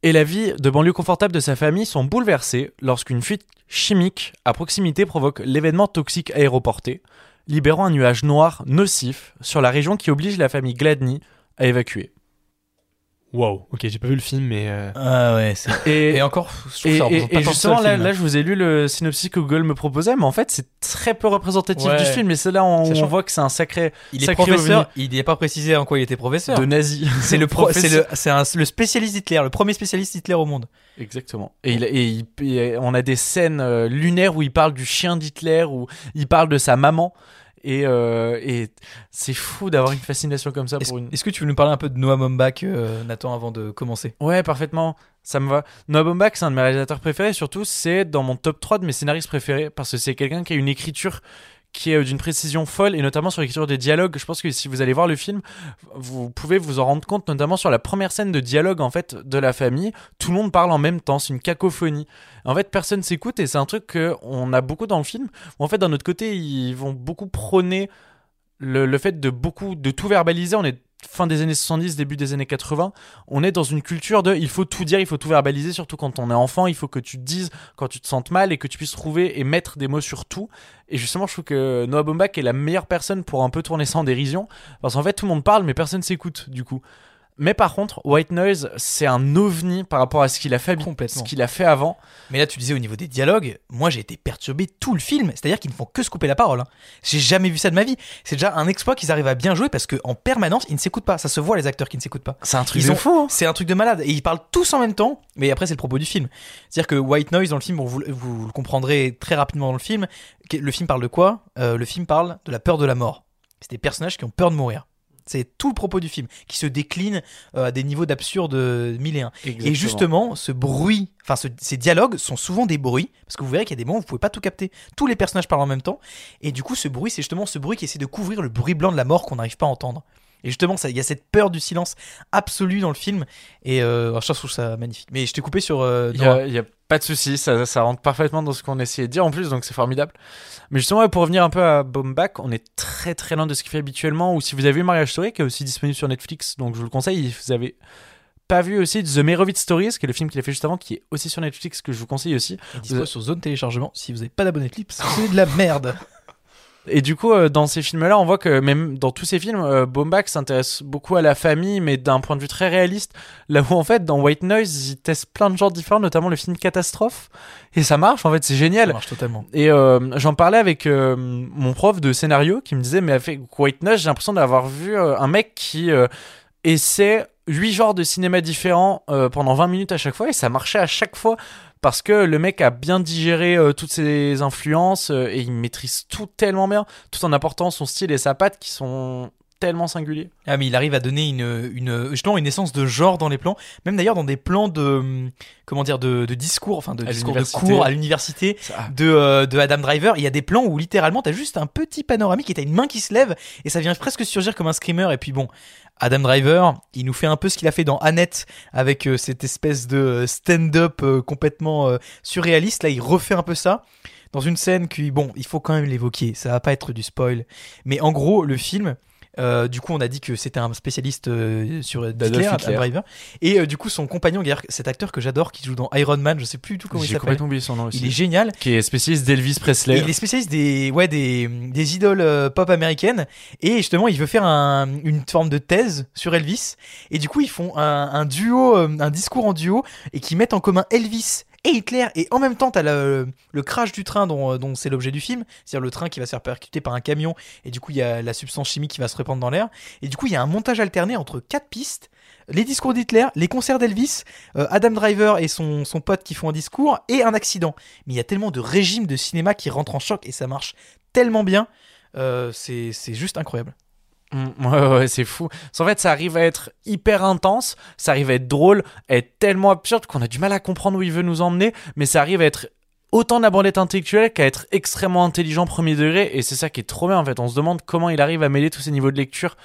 et la vie de banlieue confortable de sa famille sont bouleversées lorsqu'une fuite chimique à proximité provoque l'événement toxique aéroporté, libérant un nuage noir nocif sur la région qui oblige la famille Gladney à évacuer. Wow, ok, j'ai pas vu le film, mais. euh, Ah ouais, c'est. Et, Et encore, je trouve et, ça et- pas et justement, là, là, je vous ai lu le synopsis que Google me proposait, mais en fait, c'est très peu représentatif Ouais. du film. Et c'est là où on, voit que c'est un sacré, Il est professeur, il n'est pas précisé en quoi il était professeur. ovni de nazi. C'est le, pro- le, c'est un- le spécialiste d'Hitler, le premier spécialiste Hitler au monde. Exactement. Et, il- on a des scènes euh, lunaires où il parle du chien d'Hitler, où il parle de sa maman. Et, euh, et c'est fou d'avoir une fascination comme ça Est-ce pour une. est-ce que tu veux nous parler un peu de Noah Baumbach, euh, Nathan, avant de commencer? Ouais, parfaitement. Ça me va. Noah Baumbach, c'est un de mes réalisateurs préférés. Surtout, c'est dans mon top 3 de mes scénaristes préférés. Parce que c'est quelqu'un qui a une écriture qui est d'une précision folle. Et notamment sur l'écriture des dialogues. Je pense que si vous allez voir le film, vous pouvez vous en rendre compte. Notamment sur la première scène de dialogue, en fait, de la famille. Tout le monde parle en même temps. C'est une cacophonie. En fait, personne s'écoute. Et c'est un truc qu'on a beaucoup dans le film. En fait, d'un autre côté, ils vont beaucoup prôner le, le fait de beaucoup de tout verbaliser, on est fin des années 70, début des années 80, on est dans une culture de il faut tout dire, il faut tout verbaliser, surtout quand on est enfant, il faut que tu te dises quand tu te sentes mal et que tu puisses trouver et mettre des mots sur tout. Et justement, je trouve que Noah Baumbach est la meilleure personne pour un peu tourner ça en dérision, parce qu'en fait, tout le monde parle, mais personne s'écoute, du coup. Mais par contre, White Noise, c'est un ovni par rapport à ce qu'il a fait, ce qu'il a fait avant. Mais là, tu disais au niveau des dialogues, moi j'ai été perturbé tout le film. C'est-à-dire qu'ils ne font que se couper la parole. hein. J'ai jamais vu ça de ma vie. C'est déjà un exploit qu'ils arrivent à bien jouer parce qu'en permanence, ils ne s'écoutent pas. Ça se voit, les acteurs qui ne s'écoutent pas. C'est un truc Ils de ont- fou. hein. C'est un truc de malade. Et ils parlent tous en même temps. Mais après, c'est le propos du film. C'est-à-dire que White Noise, dans le film, vous, vous le comprendrez très rapidement dans le film. Le film parle de quoi? Euh, Le film parle de la peur de la mort. C'est des personnages qui ont peur de mourir. C'est tout le propos du film, qui se décline euh, à des niveaux d'absurde euh, mille et un. Et Exactement. justement, ce bruit, enfin ce- ces dialogues sont souvent des bruits, parce que vous verrez qu'il y a des moments où vous pouvez pas tout capter. Tous les personnages parlent en même temps, et du coup, ce bruit, c'est justement ce bruit qui essaie de couvrir le bruit blanc de la mort qu'on n'arrive pas à entendre. Et justement, il y a cette peur du silence absolu dans le film, et euh, je trouve ça magnifique. Mais je t'ai coupé sur. euh, Il y, Noah. a, il y a pas de souci, ça, ça rentre parfaitement dans ce qu'on essayait de dire en plus, donc c'est formidable. Mais justement, ouais, pour revenir un peu à Baumbach, on est très très loin de ce qu'il fait habituellement. Ou si vous avez vu Mariage Story, qui est aussi disponible sur Netflix, donc je vous le conseille. Si vous avez pas vu aussi The Merovitz Stories, qui est le film qu'il a fait juste avant, qui est aussi sur Netflix, que je vous conseille aussi. Il sur zone téléchargement. Si vous n'avez pas d'abonné Netflix, c'est de la merde. Et du coup, euh, dans ces films-là, on voit que même dans tous ces films, euh, Baumbach s'intéresse beaucoup à la famille, mais d'un point de vue très réaliste. Là où en fait, dans White Noise, il teste plein de genres différents, notamment le film Catastrophe. Et ça marche, en fait, c'est génial. Ça marche totalement. Et euh, j'en parlais avec euh, mon prof de scénario qui me disait, mais avec White Noise, j'ai l'impression d'avoir vu un mec qui essaie huit genres de cinéma différents pendant 20 minutes à chaque fois, et ça marchait à chaque fois. Parce que le mec a bien digéré euh, toutes ses influences euh, et il maîtrise tout tellement bien, tout en apportant son style et sa patte qui sont tellement singuliers. Ah mais il arrive à donner une, une justement une essence de genre dans les plans, même d'ailleurs dans des plans de comment dire de, de discours, enfin de À discours de cours à l'université de, euh, de Adam Driver. Il y a des plans où littéralement t'as juste un petit panoramique et t'as une main qui se lève et ça vient presque surgir comme un screamer. Et puis bon, Adam Driver, il nous fait un peu ce qu'il a fait dans Annette avec euh, cette espèce de euh, stand-up euh, complètement euh, surréaliste. Là, il refait un peu ça. Dans une scène qui, bon, il faut quand même l'évoquer, ça va pas être du spoil, mais en gros, le film, euh, du coup, on a dit que c'était un spécialiste euh, sur Hitler, Driver, et euh, du coup, son compagnon, cet acteur que j'adore, qui joue dans Iron Man, je sais plus du tout comment il J'ai s'appelle. complètement oublié son nom aussi. Il est génial. Qui est spécialiste d'Elvis Presley. Et il est spécialiste des, ouais, des, des idoles euh, pop américaines. Et justement, il veut faire un- une forme de thèse sur Elvis. Et du coup, ils font un, un duo, euh, un discours en duo, et qui mettent en commun Elvis et Hitler. Et en même temps, t'as le, le crash du train dont, euh, dont c'est l'objet du film. C'est-à-dire le train qui va se faire percuter par un camion. Et du coup, il y a la substance chimique qui va se répandre dans l'air. Et du coup, il y a un montage alterné entre quatre pistes. Les discours d'Hitler, les concerts d'Elvis, euh, Adam Driver et son, son pote qui font un discours, et un accident. Mais il y a tellement de régimes de cinéma qui rentrent en choc et ça marche tellement bien. Euh, c'est juste incroyable. Mm, ouais, ouais, c'est fou. En fait, ça arrive à être hyper intense, ça arrive à être drôle, à être tellement absurde qu'on a du mal à comprendre où il veut nous emmener, mais ça arrive à être autant de la branlette intellectuelle qu'à être extrêmement intelligent premier degré. Et c'est ça qui est trop bien en fait. On se demande comment il arrive à mêler tous ces niveaux de lecture.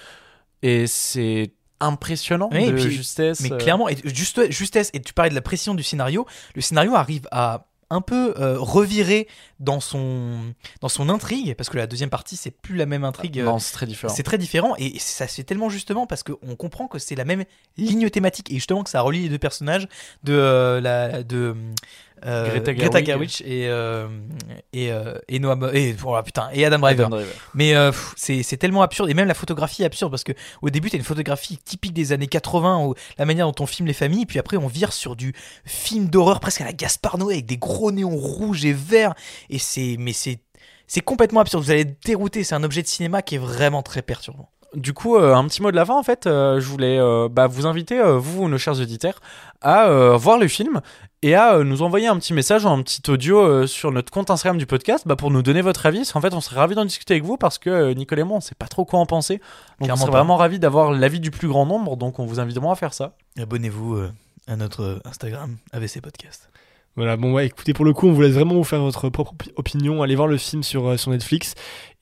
Et c'est impressionnant Oui, de et puis- justesse. Mais euh, clairement, et juste, justesse, et tu parlais de la précision du scénario, le scénario arrive à un peu euh, revirer dans son, dans son intrigue, parce que la deuxième partie, c'est plus la même intrigue. euh, Non, c'est très différent. C'est très différent, et ça se fait tellement justement parce qu'on comprend que c'est la même ligne thématique, et justement que ça relie les deux personnages de, euh, la, de euh, Greta Greta, Gerwig. Et, euh, et, euh, et, Noah Mo- et, oh putain, et Adam Driver. Adam Driver. Mais euh, c'est c'est tellement absurde et même la photographie est absurde parce que au début t'as une photographie typique des années 80 où la manière dont on filme les familles puis après on vire sur du film d'horreur presque à la Gaspard Noé avec des gros néons rouges et verts et c'est mais c'est c'est complètement absurde vous allez être dérouté c'est un objet de cinéma qui est vraiment très perturbant. Du coup, euh, un petit mot de la fin, en fait, euh, je voulais euh, bah, vous inviter, vous, nos chers auditeurs, à voir le film et à nous envoyer un petit message, un petit audio sur notre compte Instagram du podcast bah, pour nous donner votre avis. Parce qu'en fait, on serait ravis d'en discuter avec vous parce que Nicolas et moi, on sait pas trop quoi en penser. Donc, on serait pas. vraiment ravis d'avoir l'avis du plus grand nombre. Donc, on vous invite vraiment à faire ça. Abonnez-vous à notre Instagram AVC Podcast. Voilà, bon, ouais, écoutez, pour le coup, on vous laisse vraiment vous faire votre propre opi- opinion. Allez voir le film sur, euh, sur Netflix.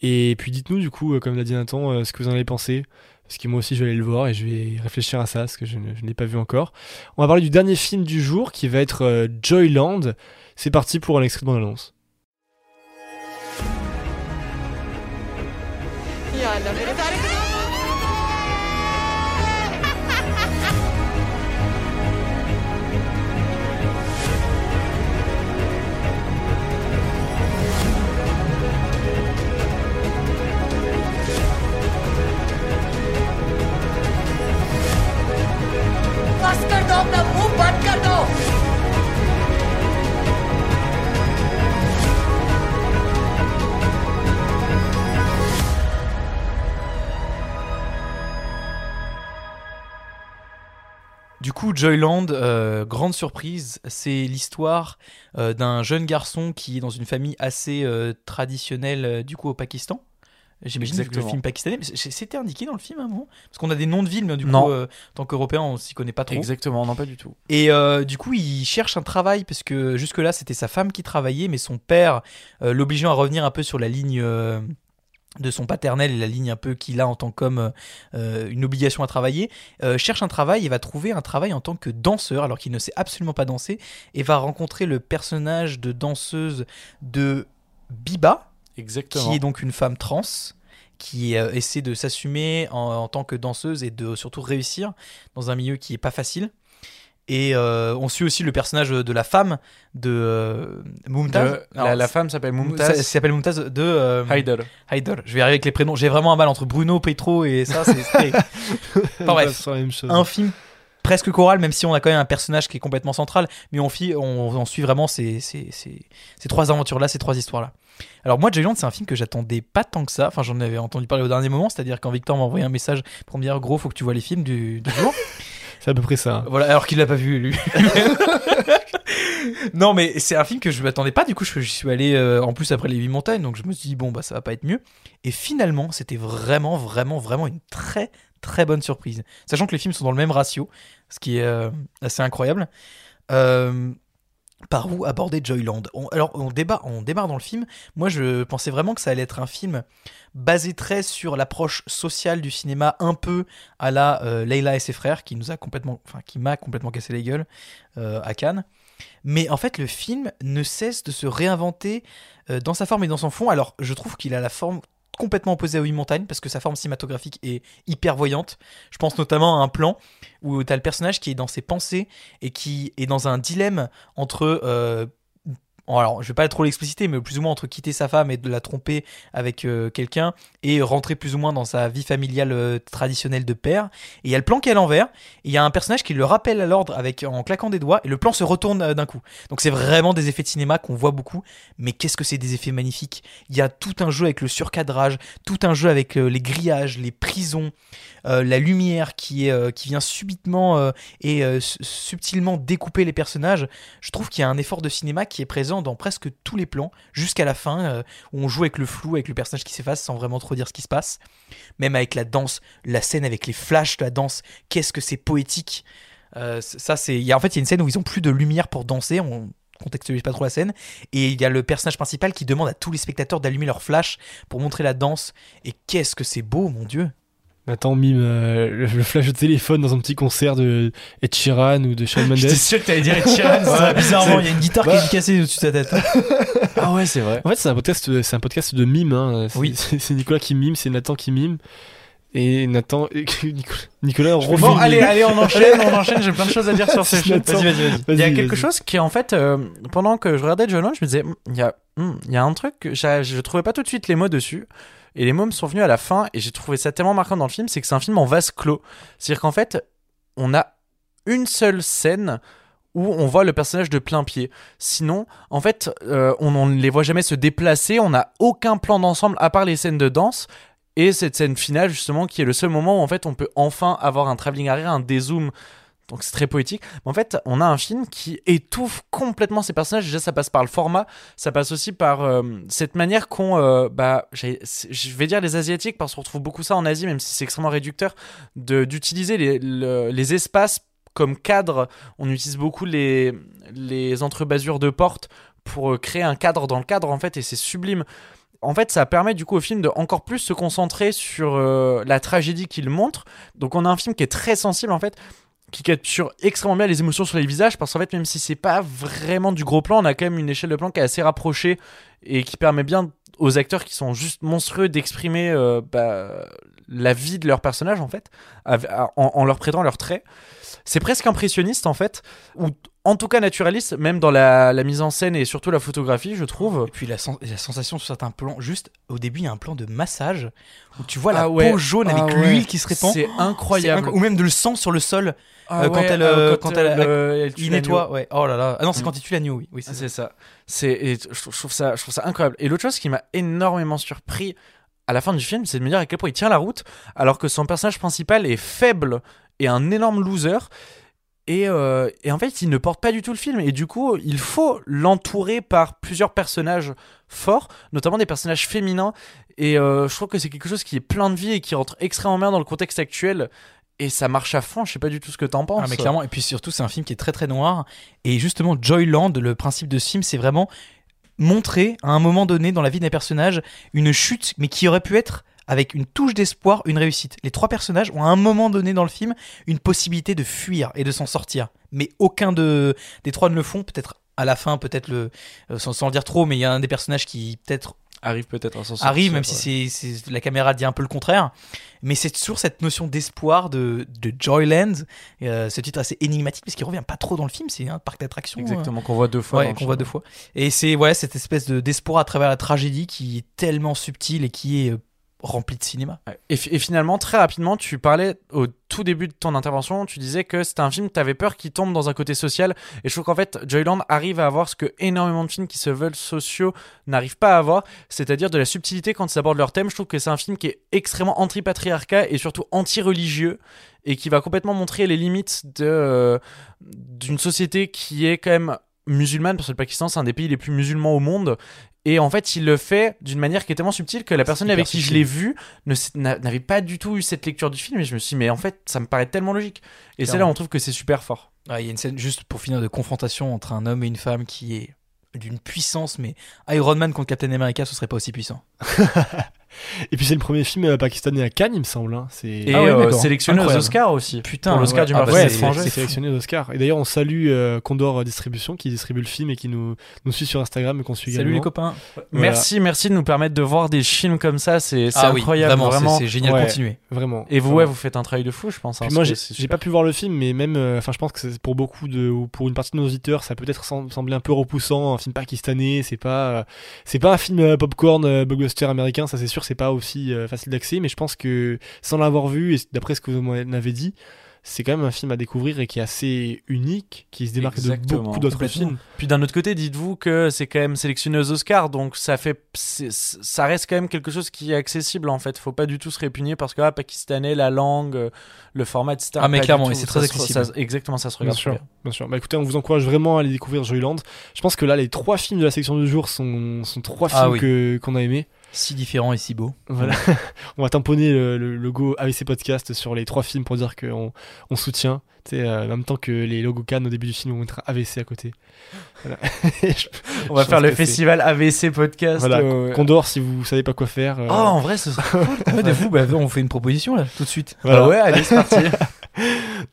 Et puis dites-nous, du coup, euh, comme l'a dit Nathan, euh, ce que vous en avez pensé. Parce que moi aussi, je vais aller le voir et je vais réfléchir à ça, parce que je ne n'ai pas vu encore. On va parler du dernier film du jour, qui va être Joyland. C'est parti pour un extrait de bande-annonce. कर दो अपना मुंह बंद कर दो Du coup, Joyland, euh, grande surprise, c'est l'histoire euh, d'un jeune garçon qui est dans une famille assez euh, traditionnelle euh, du coup au Pakistan. J'imagine que le film pakistanais, mais c'était indiqué dans le film à un moment Parce qu'on a des noms de villes, mais du coup, euh, en tant qu'Européens, on s'y connaît pas trop. Exactement, non, pas du tout. Et euh, du coup, il cherche un travail parce que jusque-là, c'était sa femme qui travaillait, mais son père euh, l'obligeant à revenir un peu sur la ligne de son paternel et la ligne un peu qu'il a en tant qu'homme, euh, une obligation à travailler, euh, cherche un travail et va trouver un travail en tant que danseur, alors qu'il ne sait absolument pas danser, et va rencontrer le personnage de danseuse de Biba, Exactement. qui est donc une femme trans qui euh, essaie de s'assumer en, en tant que danseuse et de surtout réussir dans un milieu qui est pas facile. Et euh, on suit aussi le personnage de la femme de euh, Mumtaz. De- la- la femme s'appelle Mumtaz. Ça- s'appelle Mumtaz de euh, Haider. Haider. Je vais arriver avec les prénoms. J'ai vraiment un mal entre Bruno, Petro et ça. C'est. Enfin bref, C'est la même chose. un film presque choral, même si on a quand même un personnage qui est complètement central, mais on, fi- on, on suit vraiment ces, ces, ces, ces trois aventures-là, ces trois histoires-là. Alors moi, Joyland, c'est un film que j'attendais pas tant que ça. Enfin, j'en avais entendu parler au dernier moment, c'est-à-dire quand Victor m'a envoyé un message pour me dire gros, faut que tu vois les films du, du jour. C'est à peu près ça. Voilà, alors qu'il l'a pas vu lui. non, mais c'est un film que je m'attendais pas. Du coup, je, je suis allé euh, en plus après les huit montagnes, donc je me suis dit bon bah ça va pas être mieux. Et finalement, c'était vraiment, vraiment, vraiment une très, très bonne surprise. Sachant que les films sont dans le même ratio, ce qui est euh, assez incroyable. Euh, par où aborder Joyland? Alors, on, démarre dans le film. Moi, je pensais vraiment que ça allait être un film basé très sur l'approche sociale du cinéma, un peu à la euh, Leila et ses frères, qui qui m'a complètement cassé les gueules à Cannes. Mais en fait, le film ne cesse de se réinventer dans sa forme et dans son fond. Alors, je trouve qu'il a la forme complètement opposée à Huit Montagnes parce que sa forme cinématographique est hyper voyante. Je pense notamment à un plan où tu as le personnage qui est dans ses pensées et qui est dans un dilemme entre euh, alors je vais pas trop l'expliciter mais plus ou moins entre quitter sa femme et de la tromper avec euh, quelqu'un et rentrer plus ou moins dans sa vie familiale euh, traditionnelle de père. Et il y a le plan qui est à l'envers et il y a un personnage qui le rappelle à l'ordre avec en claquant des doigts et le plan se retourne euh, d'un coup. Donc c'est vraiment des effets de cinéma qu'on voit beaucoup mais qu'est-ce que c'est des effets magnifiques? Il y a tout un jeu avec le surcadrage tout un jeu avec les grillages les prisons la lumière qui, est, qui vient subitement et su- subtilement découper les personnages, je trouve qu'il y a un effort de cinéma qui est présent dans presque tous les plans, jusqu'à la fin, euh, où on joue avec le flou, avec le personnage qui s'efface sans vraiment trop dire ce qui se passe. Même avec la danse, la scène avec les flashs de la danse, qu'est-ce que c'est poétique. Euh, ça, c'est. En fait, il y a une scène où ils ont plus de lumière pour danser. On contextualise pas trop la scène. Et il y a le personnage principal qui demande à tous les spectateurs d'allumer leur flash pour montrer la danse. Et qu'est-ce que c'est beau, mon dieu! Nathan mime euh, le, le flash de téléphone dans un petit concert de Ed Sheeran ou de Shawn Mendes. J'étais sûr que t'allais dire Ed Sheeran. Ouais, bizarrement, il y a une guitare qui Bah. est cassée au-dessus de ta tête. ah ouais, c'est vrai. En fait, c'est un podcast, c'est un podcast de mime. Hein. C'est- Oui. C'est Nicolas qui mime, c'est Nathan qui mime. Et Nathan, et Nicolas, Nicolas refait Bon, le allez, allez, on enchaîne, on enchaîne. J'ai plein de choses à dire sur ce film. Nathan. Vas-y, vas-y, vas-y. Il y a quelque chose qui, en fait, euh, pendant que je regardais John Lone, je me disais, Hum, il y a, il y a un truc que je trouvais pas tout de suite les mots dessus. Et les me sont venus à la fin, et j'ai trouvé ça tellement marquant dans le film, c'est que c'est un film en vase clos. C'est-à-dire qu'en fait, on a une seule scène où on voit le personnage de plein pied. Sinon, en fait, euh, on ne les voit jamais se déplacer, on n'a aucun plan d'ensemble à part les scènes de danse. Et cette scène finale, justement, qui est le seul moment où en fait on peut enfin avoir un travelling arrière, un dézoom. Donc c'est très poétique. En fait, on a un film qui étouffe complètement ces personnages. Déjà, ça passe par le format, ça passe aussi par euh, cette manière qu'ont, euh, bah, je vais dire les asiatiques parce qu'on retrouve beaucoup ça en Asie, même si c'est extrêmement réducteur, d'utiliser les, le- les espaces comme cadre. On utilise beaucoup les les entrebasures de portes pour euh, créer un cadre dans le cadre en fait, et c'est sublime en fait, ça permet du coup au film de encore plus se concentrer sur la tragédie qu'il montre. Donc, on a un film qui est très sensible en fait, qui capture extrêmement bien les émotions sur les visages, parce qu'en fait, même si c'est pas vraiment du gros plan, on a quand même une échelle de plan qui est assez rapprochée et qui permet bien aux acteurs qui sont juste monstrueux d'exprimer euh, bah, la vie de leur personnage en fait, en, leur prêtant leurs traits. C'est presque impressionniste en fait, en tout cas naturaliste, même dans la, la mise en scène et surtout la photographie, je trouve. Et puis la, sen- la sensation sur certains plans, juste au début, il y a un plan de massage où tu vois Ah la ouais. peau jaune Ah avec ouais. l'huile qui se répand. C'est incroyable. Inc- Ou même de le sang sur le sol Ah euh, quand ouais, elle, euh, euh, quand quand elle, euh, elle il nettoie. Ouais. Oh là là. Ah non, c'est Mm. quand il tue l'agneau, oui. oui c'est Ah, ça. C'est je trouve ça je trouve ça incroyable. Et l'autre chose qui m'a énormément surpris à la fin du film, c'est de me dire à quel point il tient la route alors que son personnage principal est faible et un énorme loser. Et, euh, et en fait, il ne porte pas du tout le film. Et du coup, il faut l'entourer par plusieurs personnages forts, notamment des personnages féminins. Et euh, je trouve que c'est quelque chose qui est plein de vie et qui rentre extrêmement bien dans le contexte actuel. Et ça marche à fond. Je sais pas du tout ce que t'en penses. Ah, mais clairement, et puis surtout, c'est un film qui est très très noir. Et justement, Joyland, le principe de ce film, c'est vraiment montrer à un moment donné dans la vie d'un personnage une chute, mais qui aurait pu être avec une touche d'espoir, une réussite. Les trois personnages ont à un moment donné dans le film une possibilité de fuir et de s'en sortir. Mais aucun de, des trois ne le font. Peut-être à la fin, peut-être le, euh, sans, sans le dire trop, mais il y a un des personnages qui peut-être arrive peut-être à s'en sortir. arrive, même ouais. si c'est, la caméra dit un peu le contraire. Mais c'est toujours cette notion d'espoir de, de Joyland. Euh, ce titre assez énigmatique, parce qu'il revient pas trop dans le film. C'est un parc d'attractions. Exactement, qu'on voit deux fois. Ouais, qu'on voit deux fois. Et c'est ouais, cette espèce de, d'espoir à travers la tragédie qui est tellement subtile et qui est remplie de cinéma. Et, fi- et finalement, très rapidement, tu parlais au tout début de ton intervention, tu disais que c'était un film, tu avais peur qu'il tombe dans un côté social. Et je trouve qu'en fait, Joyland arrive à avoir ce que énormément de films qui se veulent sociaux n'arrivent pas à avoir, c'est-à-dire de la subtilité quand ils abordent leur thème. Je trouve que c'est un film qui est extrêmement anti-patriarcat et surtout anti-religieux et qui va complètement montrer les limites euh, d'une société qui est quand même musulmane, parce que le Pakistan, c'est un des pays les plus musulmans au monde. Et en fait, il le fait d'une manière qui est tellement subtile que la personne avec qui je l'ai vu n'avait pas du tout eu cette lecture du film. Et je me suis dit, mais en fait, ça me paraît tellement logique. Et c'est là où on trouve que c'est super fort. Il y a une scène juste pour finir de confrontation entre un homme et une femme qui est d'une puissance, mais Iron Man contre Captain America, ce serait pas aussi puissant. Et puis c'est le premier film euh, pakistanais à Cannes, il me semble. hein. C'est Et Ah ouais, euh, sélectionné aux. Oscars aussi. Putain, pour l'Oscar ouais. du Ah marché bah, Ouais, c'est- étranger. c'est sélectionné aux Oscars. Et d'ailleurs, on salue euh, Condor Distribution qui distribue le film et qui nous, nous suit sur Instagram et qu'on suit Salut également. les copains. Voilà. Merci, merci de nous permettre de voir des films comme ça. C'est c'est Ah oui, incroyable, vraiment, vraiment. c'est- génial. Ouais. Continuez. Vraiment. Et vous, ouais, vous faites un travail de fou, je pense. hein, moi, j'ai pas pu voir le film, mais même, euh, enfin, je pense que c'est pour beaucoup de, ou pour une partie de nos auditeurs, ça peut être sem- sembler un peu repoussant, un film pakistanais. C'est pas, euh, c'est pas un film euh, popcorn euh, blockbuster américain, ça c'est sûr, c'est pas aussi euh, facile d'accès. Mais je pense que sans l'avoir vu et d'après ce que vous m'avez dit, c'est quand même un film à découvrir et qui est assez unique, qui se démarque Exactement. de beaucoup d'autres films. Puis d'un autre côté, dites-vous que c'est quand même sélectionné aux Oscars, donc ça fait, ça reste quand même quelque chose qui est accessible en fait. Faut pas du tout se répugner parce que ah, pakistanais, la langue, le format, etc. Ah, mais clairement, et c'est très accessible. ça- exactement, ça se Bien regarde sûr, très bien. bien sûr. Bah écoutez, on vous encourage vraiment à aller découvrir Joyland. Je pense que là, les trois films de la section du jour sont, sont trois films Ah oui. que qu'on a aimés. Si différent et si beau. Voilà. on va tamponner le, le logo AVC Podcast sur les trois films pour dire qu'on on soutient. Euh, en même temps que les logos Cannes au début du film, on mettra AVC à côté. Voilà. Je- On va faire le festival AVC podcast. Voilà, euh, Condor, si vous savez pas quoi faire. euh, Oh, en vrai, ce serait cool. Ouais, de fou, bah, on fait une proposition là, tout de suite. Voilà. Ah ouais, allez, c'est parti.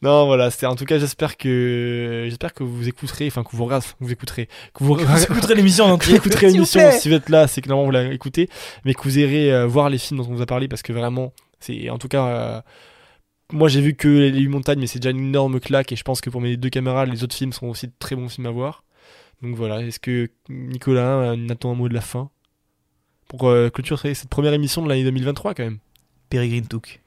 Non, voilà, c'est en tout cas, j'espère que j'espère que vous écouterez, enfin que vous regardez, vous écouterez, que vous, Vous écouterez l'émission en que entier. vous écouterez l'émission si vous êtes là, c'est que normalement vous l'avez écouté, mais que vous irez euh, voir les films dont on vous a parlé parce que vraiment, c'est en tout cas, euh, moi j'ai vu que les huit montagnes, mais c'est déjà une énorme claque et je pense que pour mes deux camarades, les autres films sont aussi de très bons films à voir. Donc voilà, est-ce que Nicolas, euh, Nathan, un mot de la fin pour euh, clôturer cette première émission de l'année 2023 quand même? Peregrine Took.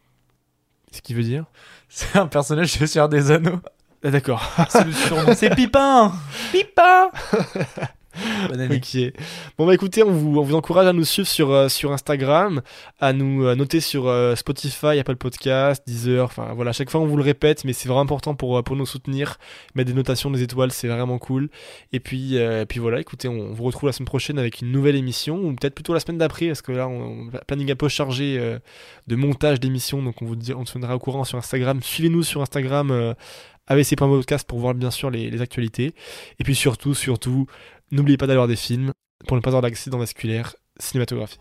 Ce qui veut dire C'est un personnage de Seigneur des Anneaux. Ah, D'accord. C'est le surnom. C'est Pipin Pipin Bonne année. Ok. Bon bah écoutez, on vous, on vous encourage à nous suivre sur, euh, sur Instagram, à nous euh, noter sur euh, Spotify, Apple Podcast, Deezer, enfin voilà, à chaque fois on vous le répète, mais c'est vraiment important pour, pour nous soutenir. Mettre des notations, des étoiles, c'est vraiment cool. Et puis, euh, puis voilà, écoutez, on, on vous retrouve la semaine prochaine avec une nouvelle émission, ou peut-être plutôt la semaine d'après, parce que là on, on planning un peu chargé de montage d'émissions, donc on vous on se tiendra au courant sur Instagram. Suivez-nous sur Instagram. AVC.podcast pour voir bien sûr les, les actualités. Et puis surtout, surtout, n'oubliez pas d'aller voir des films pour ne pas avoir d'accident vasculaire cinématographique.